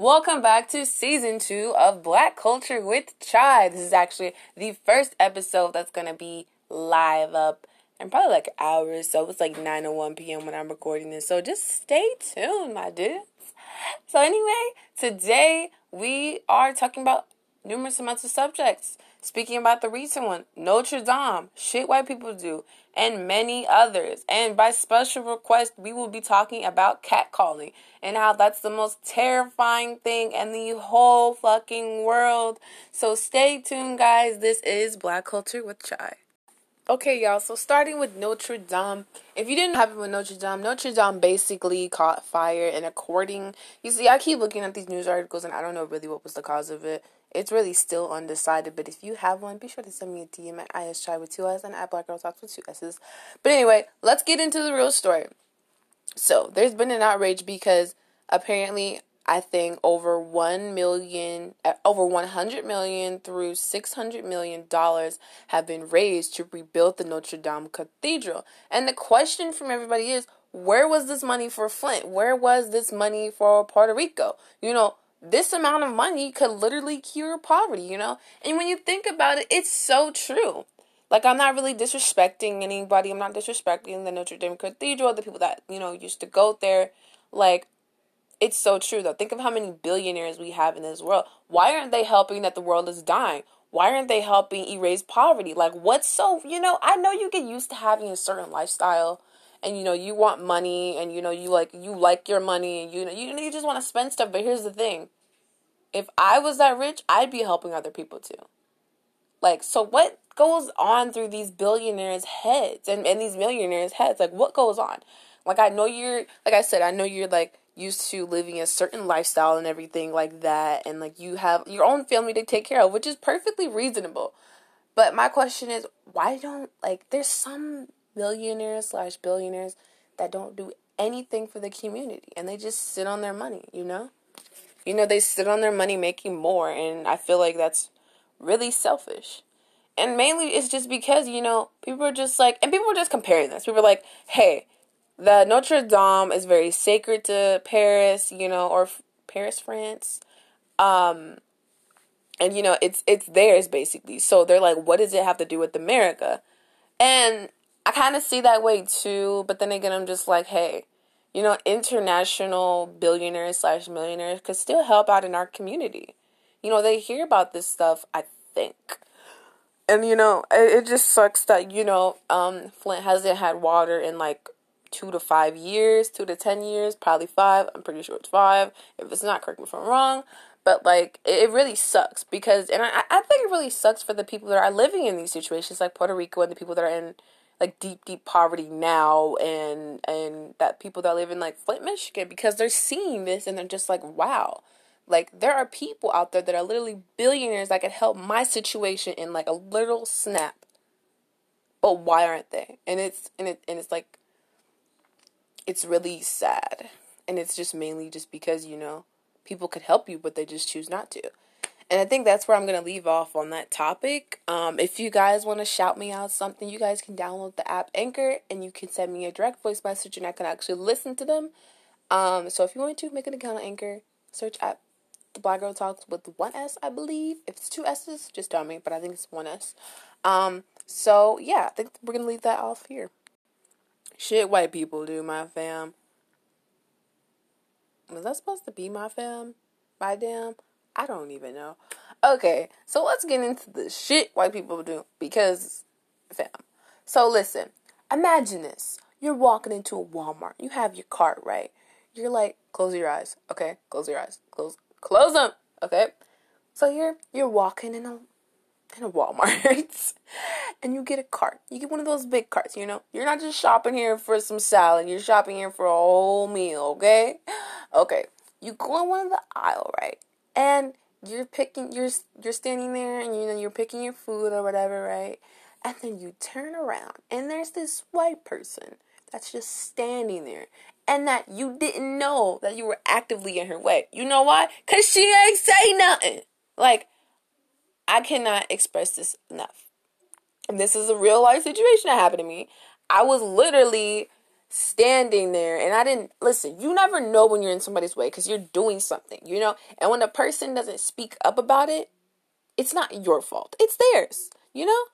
Welcome back to season two of Black Culture with Chy. This is actually the first episode that's gonna be live up in probably like hours. So it's like 9 or 1 p.m. when I'm recording this. So just stay tuned, my dudes. So anyway, today we are talking about numerous amounts of subjects. Speaking about the recent one, Notre Dame, shit white people do, and many others. And by special request, we will be talking about catcalling and how that's the most terrifying thing in the whole fucking world. So stay tuned, guys. This is Black Culture with Chy. Okay, y'all. So starting with Notre Dame. If you didn't happen with Notre Dame, Notre Dame basically caught fire, and according, you see, I keep looking at these news articles, and I don't know really what was the cause of it. It's really still undecided, but if you have one, be sure to send me a DM at ISChai with two and at Black Girl Talks with two S's. But anyway, let's get into the real story. So there's been an outrage because apparently I think over 1 million uh, over 100 million through 600 million dollars have been raised to rebuild the Notre Dame Cathedral. And the question from everybody is where was this money for Flint? Where was this money for Puerto Rico? You know, this amount of money could literally cure poverty, you know? And when you think about it, it's so true. Like I'm not really disrespecting anybody. I'm not disrespecting the Notre Dame Cathedral, the people that, you know, used to go there. Like it's so true though. Think of how many billionaires we have in this world. Why aren't they helping that the world is dying? Why aren't they helping erase poverty? Like what's so, you know, I know you get used to having a certain lifestyle and you know you want money and you know you like you like your money and you know you, you just want to spend stuff, but here's the thing. If I was that rich, I'd be helping other people too. Like so what goes on through these billionaires' heads and, and these millionaires' heads? Like what goes on? Like I know you're like I said, I know you're like used to living a certain lifestyle and everything like that and like you have your own family to take care of which is perfectly reasonable but my question is why don't like there's some millionaires slash billionaires that don't do anything for the community and they just sit on their money you know you know they sit on their money making more and i feel like that's really selfish and mainly it's just because you know people are just like and people are just comparing this people are like hey the Notre Dame is very sacred to Paris, you know, or Paris, France. Um, and you know, it's it's theirs basically. So they're like, what does it have to do with America? And I kind of see that way too. But then again, I'm just like, hey, you know, international billionaires slash millionaires could still help out in our community. You know, they hear about this stuff. I think. And you know, it, it just sucks that you know, um, Flint hasn't had water in like two to five years, two to ten years, probably five. I'm pretty sure it's five. If it's not, correct me if I'm wrong. But like, it really sucks because, and I, I think it really sucks for the people that are living in these situations, like Puerto Rico, and the people that are in like deep, deep poverty now, and and that people that live in like Flint, Michigan, because they're seeing this and they're just like, wow. Like there are people out there that are literally billionaires that could help my situation in like a little snap. But why aren't they? And it's and it and it's like it's really sad. And it's just mainly just because, you know, people could help you, but they just choose not to. And I think that's where I'm going to leave off on that topic. Um, if you guys want to shout me out something, you guys can download the app Anchor and you can send me a direct voice message and I can actually listen to them. Um, so if you want to, make an account on Anchor, search app the Black Girl Talks with one S, I believe. If it's two S's, just tell me, but I think it's one S. Um, so yeah, I think we're going to leave that off here. Shit white people do, my fam. Was that supposed to be my fam? My damn? I don't even know. Okay, so let's get into the shit white people do because, fam. So listen, imagine this. You're walking into a Walmart. You have your cart, right? You're like, close your eyes, okay? Close your eyes. Close, close them, okay? So you're you're walking in a in a Walmart and you get a cart. You get one of those big carts, you know? You're not just shopping here for some salad, you're shopping here for a whole meal, okay? Okay. You go in one of the aisle, right? And you're picking you're you're standing there and you know you're picking your food or whatever, right? And then you turn around and there's this white person that's just standing there and that you didn't know that you were actively in her way. You know why? Cuz she ain't say nothing. Like I cannot express this enough. And this is a real life situation that happened to me. I was literally standing there and I didn't listen. You never know when you're in somebody's way because you're doing something, you know? And when a person doesn't speak up about it, it's not your fault. It's theirs, you know?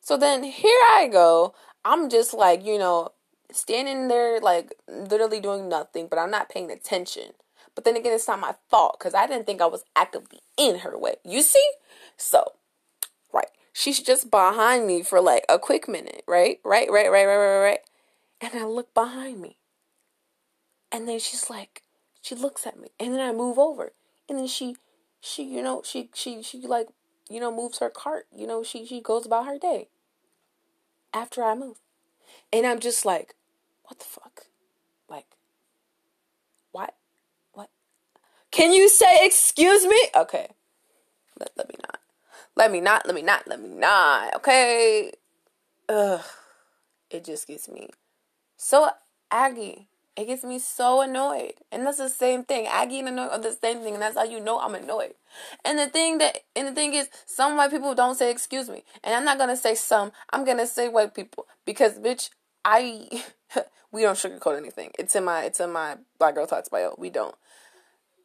So then here I go. I'm just like, you know, standing there like literally doing nothing, but I'm not paying attention. But then again, it's not my fault because I didn't think I was actively in her way. You see? So, right. She's just behind me for like a quick minute, right? Right, right, right, right, right, right. And I look behind me. And then she's like, she looks at me. And then I move over. And then she, she, you know, she, she, she like, you know, moves her cart. You know, she, she goes about her day. After I move. And I'm just like, what the fuck? Like, what? What? Can you say excuse me? Okay. Let, let me not. Let me not, let me not, let me not. Okay. Ugh. It just gets me so aggy. It gets me so annoyed. And that's the same thing. Aggy and annoyed are the same thing. And that's how you know I'm annoyed. And the thing that and the thing is some white people don't say excuse me. And I'm not gonna say some. I'm gonna say white people. Because bitch, I we don't sugarcoat anything. It's in my it's in my Black Girl Thoughts bio. We don't.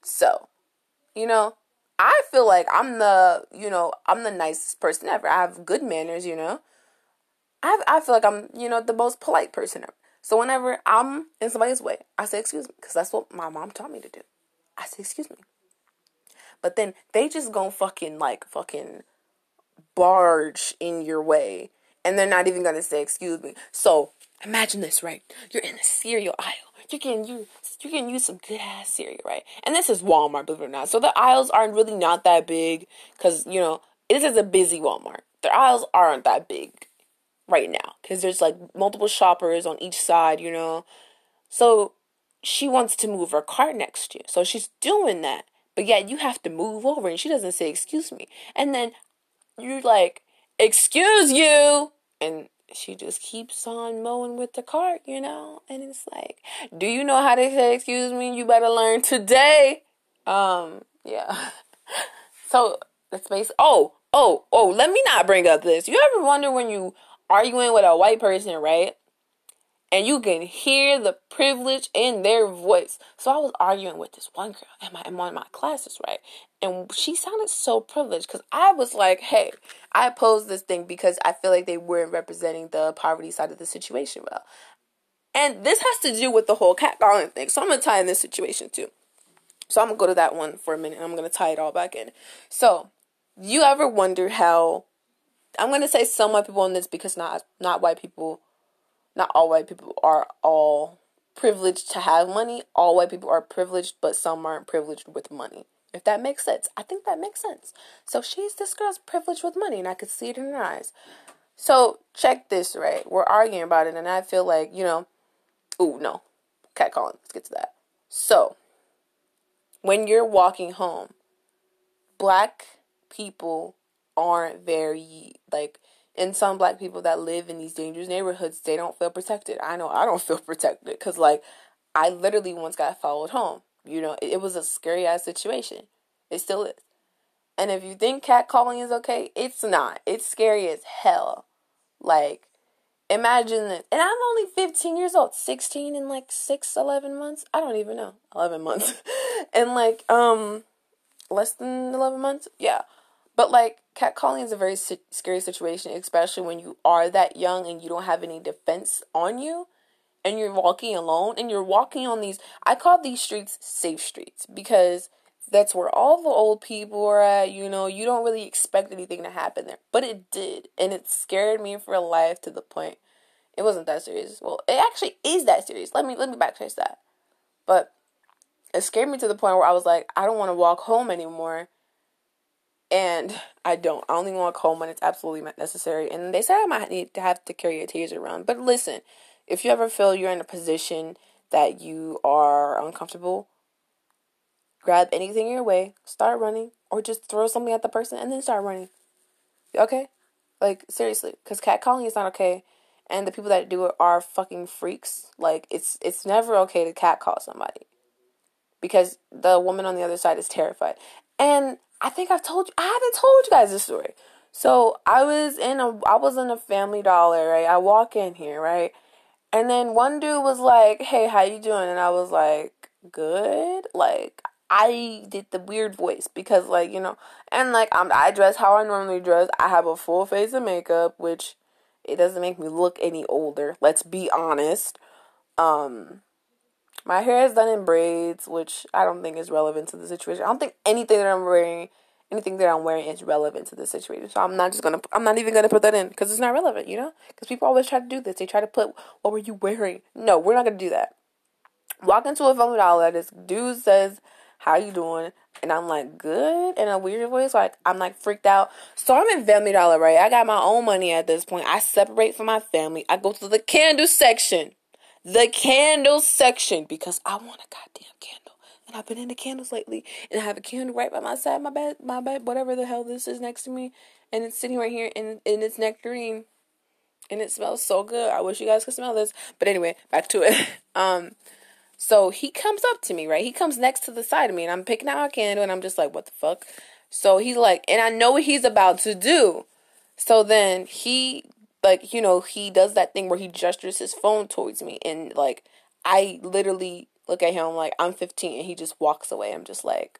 So, you know, I feel like I'm the, you know, I'm the nicest person ever. I have good manners, you know. I I feel like I'm, you know, the most polite person ever. So whenever I'm in somebody's way, I say excuse me because that's what my mom taught me to do. I say excuse me. But then they just gonna fucking like fucking barge in your way and they're not even gonna say excuse me. So imagine this, right? You're in the cereal aisle. You're getting you you're getting you some good ass cereal, right? And this is Walmart, believe it or not. So the aisles aren't really not that big because you know this is a busy Walmart. The aisles aren't that big right now because there's like multiple shoppers on each side, you know. So she wants to move her cart next to you. So she's doing that. But yet you have to move over and she doesn't say excuse me. And then you're like, excuse you and she just keeps on mowing with the cart, you know? And it's like, do you know how to say excuse me? You better learn today. Um, yeah. so that's basically oh, oh, oh, let me not bring up this. You ever wonder when you arguing with a white person, right? And you can hear the privilege in their voice. So I was arguing with this one girl in, my, in one of my classes, right? And she sounded so privileged because I was like, hey, I opposed this thing because I feel like they weren't representing the poverty side of the situation well. And this has to do with the whole catcalling thing. So I'm going to tie in this situation too. So I'm going to go to that one for a minute and I'm going to tie it all back in. So, you ever wonder how I'm gonna say some white people on this because not not white people, not all white people are all privileged to have money. All white people are privileged, but some aren't privileged with money. If that makes sense, I think that makes sense. So she's this girl's privileged with money, and I could see it in her eyes. So check this, right? We're arguing about it, and I feel like you know, ooh no, cat catcalling. Let's get to that. So when you're walking home, black people aren't very like and some black people that live in these dangerous neighborhoods they don't feel protected. I know i don't feel protected because like i literally once got followed home you know? It, it was a scary ass situation. It still is. And if you think catcalling is okay it's not. It's scary as hell. Like imagine that and i'm only 15 years old 16 in like 6 11 months? I don't even know. 11 months. And like um less than 11 months? Yeah. But like catcalling is a very si- scary situation, especially when you are that young and you don't have any defense on you and you're walking alone and you're walking on these I call these streets safe streets because that's where all the old people are at, you know, you don't really expect anything to happen there. But it did, and it scared me for life to the point it wasn't that serious. Well, it actually is that serious. Let me let me backtrace that. But it scared me to the point where I was like, I don't want to walk home anymore and I don't. I only walk home when it's absolutely necessary. And they said I might need to have to carry a taser around. But listen, if you ever feel you're in a position that you are uncomfortable, grab anything in your way, start running, or just throw something at the person and then start running. Okay? Like, seriously. Because catcalling is not okay. And the people that do it are fucking freaks. Like, it's it's never okay to catcall somebody. Because the woman on the other side is terrified. And I think I've told you, I haven't told you guys this story. So I was in a, I was in a Family Dollar, right? I walk in here, right? And then one dude was like, "Hey, how you doing?" And I was like, "Good." Like I did the weird voice because, like, you know, and like I'm, I dress how I normally dress. I have a full face of makeup, which it doesn't make me look any older. Let's be honest. Um, my hair is done in braids, which I don't think is relevant to the situation. I don't think anything that I'm wearing, anything that I'm wearing is relevant to the situation. So I'm not just gonna, I'm not even gonna put that in because it's not relevant, you know. Because people always try to do this. They try to put, what were you wearing? No, we're not gonna do that. Walk into a Family Dollar. This dude says how you doing? And I'm like, good, in a weird voice. Like, I'm like freaked out. So I'm in Family Dollar, right? I got my own money at this point. I separate from my family. I go to the candle section. The candle section because I want a goddamn candle. And I've been into candles lately. And I have a candle right by my side, my bed, my bed, whatever the hell this is next to me. And it's sitting right here and, and it's nectarine. And it smells so good. I wish you guys could smell this. But anyway, back to it. um so he comes up to me, right? He comes next to the side of me, and I'm picking out a candle, and I'm just like, what the fuck? So he's like, and I know what he's about to do. So then he, like, you know, he does that thing where he gestures his phone towards me, and like, I literally look at him like I'm 15, and he just walks away. I'm just like,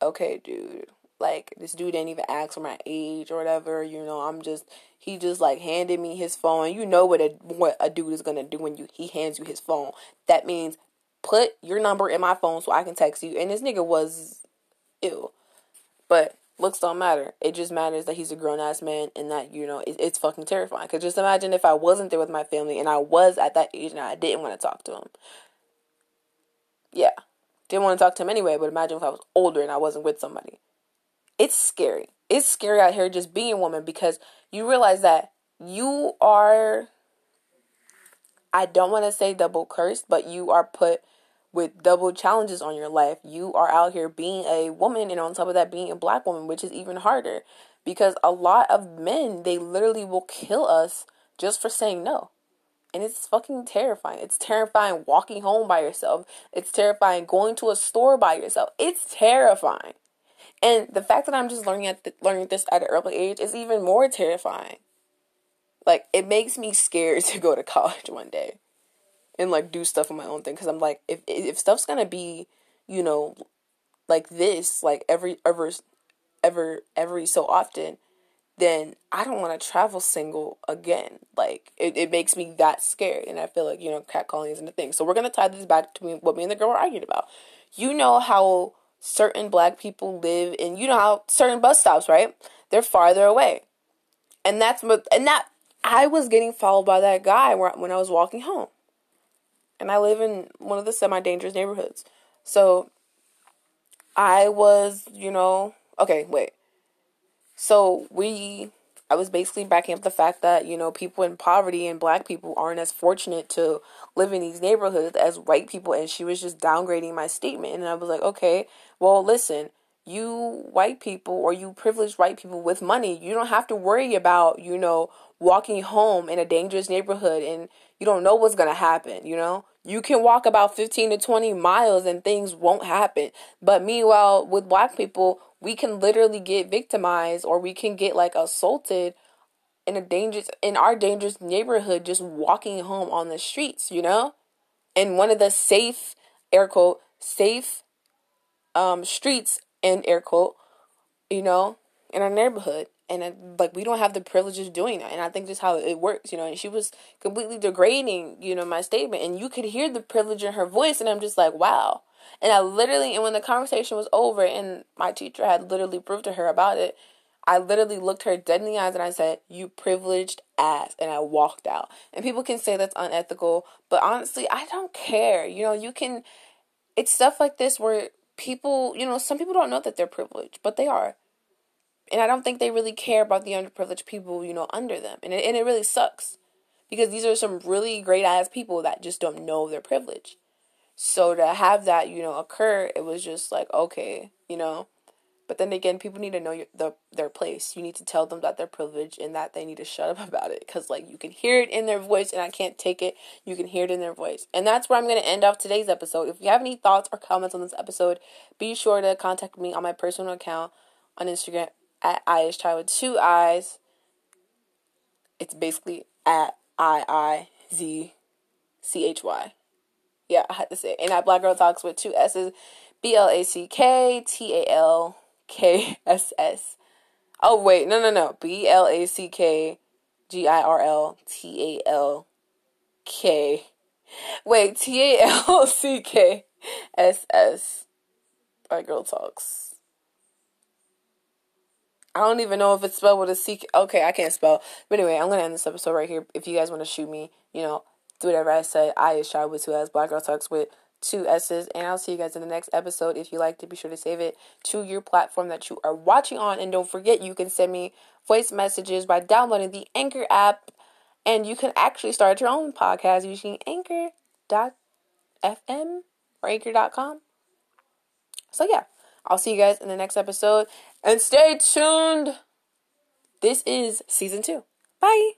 okay, dude. Like this dude didn't even ask for my age or whatever. You know, I'm just he just like handed me his phone. You know what a what a dude is gonna do when you he hands you his phone. That means put your number in my phone so I can text you. And this nigga was ill, but looks don't matter. It just matters that he's a grown ass man and that you know it, it's fucking terrifying. Cause just imagine if I wasn't there with my family and I was at that age and I didn't want to talk to him. Yeah, didn't want to talk to him anyway. But imagine if I was older and I wasn't with somebody it's scary. It's scary out here just being a woman because you realize that you are I don't want to say double cursed, but you are put with double challenges on your life. You are out here being a woman and on top of that being a black woman, which is even harder because a lot of men they literally will kill us just for saying no. And it's fucking terrifying. It's terrifying walking home by yourself. It's terrifying going to a store by yourself. It's terrifying. And the fact that I'm just learning at learning this at an early age is even more terrifying. Like it makes me scared to go to college one day and like do stuff on my own thing because I'm like if if stuff's gonna be you know like this like every ever ever every so often then I don't want to travel single again. Like it, it makes me that scared and I feel like, you know, catcalling isn't a thing. So we're gonna tie this back to what me and the girl were arguing about. You know how certain black people live in you know how certain bus stops, right? They're farther away. And that's and that I was getting followed by that guy when I was walking home. And I live in one of the semi-dangerous neighborhoods. So I was, you know, okay, wait. So we I was basically backing up the fact that, you know, people in poverty and black people aren't as fortunate to live in these neighborhoods as white people. And she was just downgrading my statement. And I was like, okay, well, listen, you white people or you privileged white people with money, you don't have to worry about, you know, walking home in a dangerous neighborhood and you don't know what's going to happen, you know? You can walk about 15 to 20 miles and things won't happen. But meanwhile, with black people, we can literally get victimized or we can get like assaulted in a dangerous in our dangerous neighborhood just walking home on the streets, you know? In one of the safe air quote safe um streets in air quote, you know, in our neighborhood. And it, like we don't have the privilege of doing that. And i think just how it works you know and she was completely degrading you know my statement. And you could hear the privilege in her voice. And i'm just like wow. And i literally and when the conversation was over and my teacher had literally proved to her about it i literally looked her dead in the eyes and i said you privileged ass. And i walked out. And people can say that's unethical but honestly i don't care. You know you can it's stuff like this where people you know some people don't know that they're privileged but they are and I don't think they really care about the underprivileged people, you know, under them. And it, and it really sucks because these are some really great ass people that just don't know their privilege. So to have that, you know, occur, it was just like, okay, you know. But then again, people need to know your, the, their place. You need to tell them that they're privileged and that they need to shut up about it. Because, like, you can hear it in their voice, and I can't take it. You can hear it in their voice. And that's where I'm going to end off today's episode. If you have any thoughts or comments on this episode, be sure to contact me on my personal account on Instagram at Child with two eyes. It's basically at I I Z C H Y. Yeah, I had to say. It. And at Black Girl Talks with two S's, B L A C K T A L K S S. Oh wait, no no no. B L A C K G I R L T A L K. Wait, T A L C K S S. Black Girl Talks. I don't even know if it's spelled with a C. Okay, I can't spell. But anyway, I'm gonna end this episode right here. If you guys want to shoot me, you know, do whatever I say. I is shy with two S. Black Girl Talks with two S's. And I'll see you guys in the next episode. If you like to be sure to save it to your platform that you are watching on. And don't forget, you can send me voice messages by downloading the Anchor app. And you can actually start your own podcast using anchor.fm or anchor.com. So, yeah, I'll see you guys in the next episode. And stay tuned. This is season two. Bye.